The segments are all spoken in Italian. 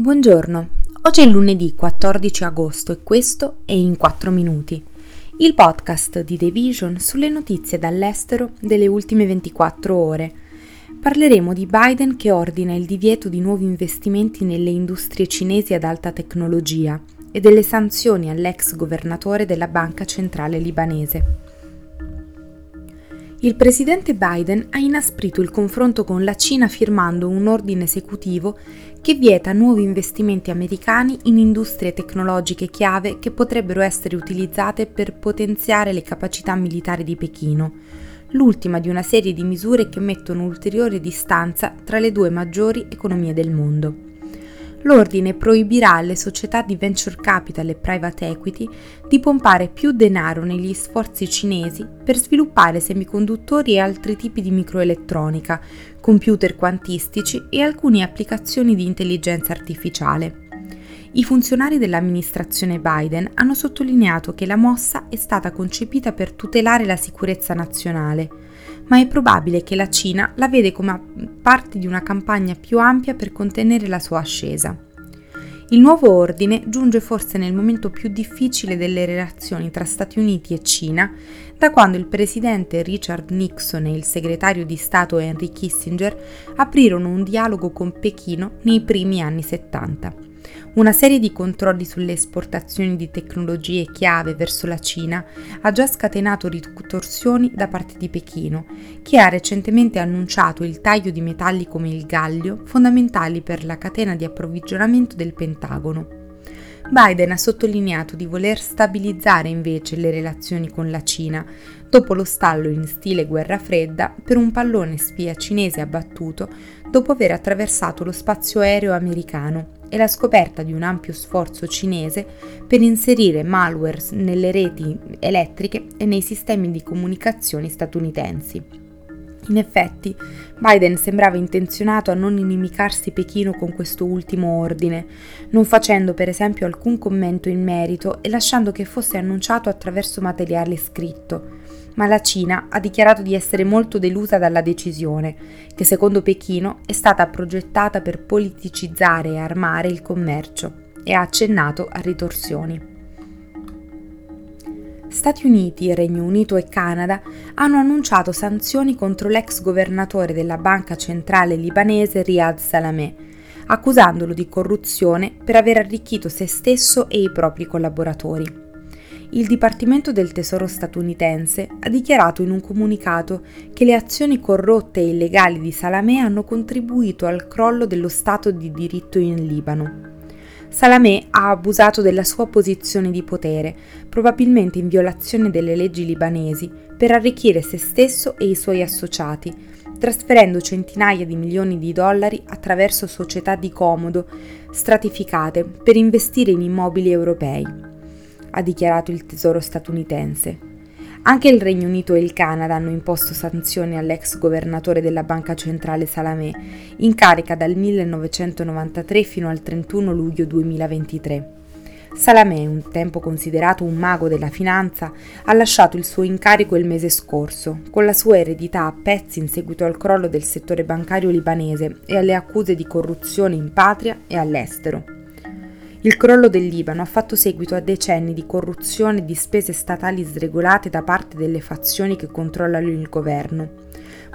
Buongiorno, oggi è lunedì 14 agosto e questo è In 4 Minuti, il podcast di The Vision sulle notizie dall'estero delle ultime 24 ore. Parleremo di Biden che ordina il divieto di nuovi investimenti nelle industrie cinesi ad alta tecnologia e delle sanzioni all'ex governatore della Banca Centrale Libanese. Il presidente Biden ha inasprito il confronto con la Cina firmando un ordine esecutivo che vieta nuovi investimenti americani in industrie tecnologiche chiave che potrebbero essere utilizzate per potenziare le capacità militari di Pechino, l'ultima di una serie di misure che mettono ulteriore distanza tra le due maggiori economie del mondo l'ordine proibirà alle società di venture capital e private equity di pompare più denaro negli sforzi cinesi per sviluppare semiconduttori e altri tipi di microelettronica, computer quantistici e alcune applicazioni di intelligenza artificiale. I funzionari dell'amministrazione Biden hanno sottolineato che la mossa è stata concepita per tutelare la sicurezza nazionale, ma è probabile che la Cina la vede come parte di una campagna più ampia per contenere la sua ascesa. Il nuovo ordine giunge forse nel momento più difficile delle relazioni tra Stati Uniti e Cina, da quando il presidente Richard Nixon e il segretario di Stato Henry Kissinger aprirono un dialogo con Pechino nei primi anni 70. Una serie di controlli sulle esportazioni di tecnologie chiave verso la Cina ha già scatenato ritorsioni da parte di Pechino, che ha recentemente annunciato il taglio di metalli come il gallio, fondamentali per la catena di approvvigionamento del Pentagono. Biden ha sottolineato di voler stabilizzare invece le relazioni con la Cina, dopo lo stallo in stile guerra fredda per un pallone spia cinese abbattuto dopo aver attraversato lo spazio aereo americano e la scoperta di un ampio sforzo cinese per inserire malware nelle reti elettriche e nei sistemi di comunicazione statunitensi. In effetti, Biden sembrava intenzionato a non inimicarsi Pechino con questo ultimo ordine, non facendo per esempio alcun commento in merito e lasciando che fosse annunciato attraverso materiale scritto. Ma la Cina ha dichiarato di essere molto delusa dalla decisione, che secondo Pechino è stata progettata per politicizzare e armare il commercio, e ha accennato a ritorsioni. Stati Uniti, Regno Unito e Canada hanno annunciato sanzioni contro l'ex governatore della banca centrale libanese Riyad Salameh, accusandolo di corruzione per aver arricchito se stesso e i propri collaboratori. Il Dipartimento del Tesoro statunitense ha dichiarato in un comunicato che le azioni corrotte e illegali di Salameh hanno contribuito al crollo dello Stato di diritto in Libano. Salamé ha abusato della sua posizione di potere, probabilmente in violazione delle leggi libanesi, per arricchire se stesso e i suoi associati, trasferendo centinaia di milioni di dollari attraverso società di comodo stratificate per investire in immobili europei, ha dichiarato il Tesoro statunitense. Anche il Regno Unito e il Canada hanno imposto sanzioni all'ex governatore della Banca Centrale Salamé, in carica dal 1993 fino al 31 luglio 2023. Salamé, un tempo considerato un mago della finanza, ha lasciato il suo incarico il mese scorso, con la sua eredità a pezzi in seguito al crollo del settore bancario libanese e alle accuse di corruzione in patria e all'estero. Il crollo del Libano ha fatto seguito a decenni di corruzione e di spese statali sregolate da parte delle fazioni che controllano il governo.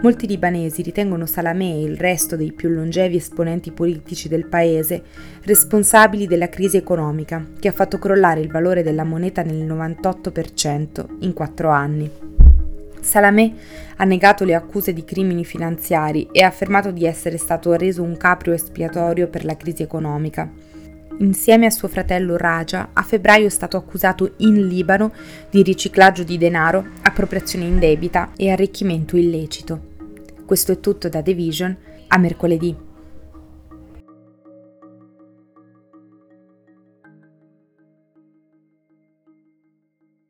Molti libanesi ritengono Salamé e il resto dei più longevi esponenti politici del paese responsabili della crisi economica che ha fatto crollare il valore della moneta nel 98% in quattro anni. Salamé ha negato le accuse di crimini finanziari e ha affermato di essere stato reso un caprio espiatorio per la crisi economica. Insieme a suo fratello Raja, a febbraio è stato accusato in Libano di riciclaggio di denaro, appropriazione indebita e arricchimento illecito. Questo è tutto da The Vision, a mercoledì.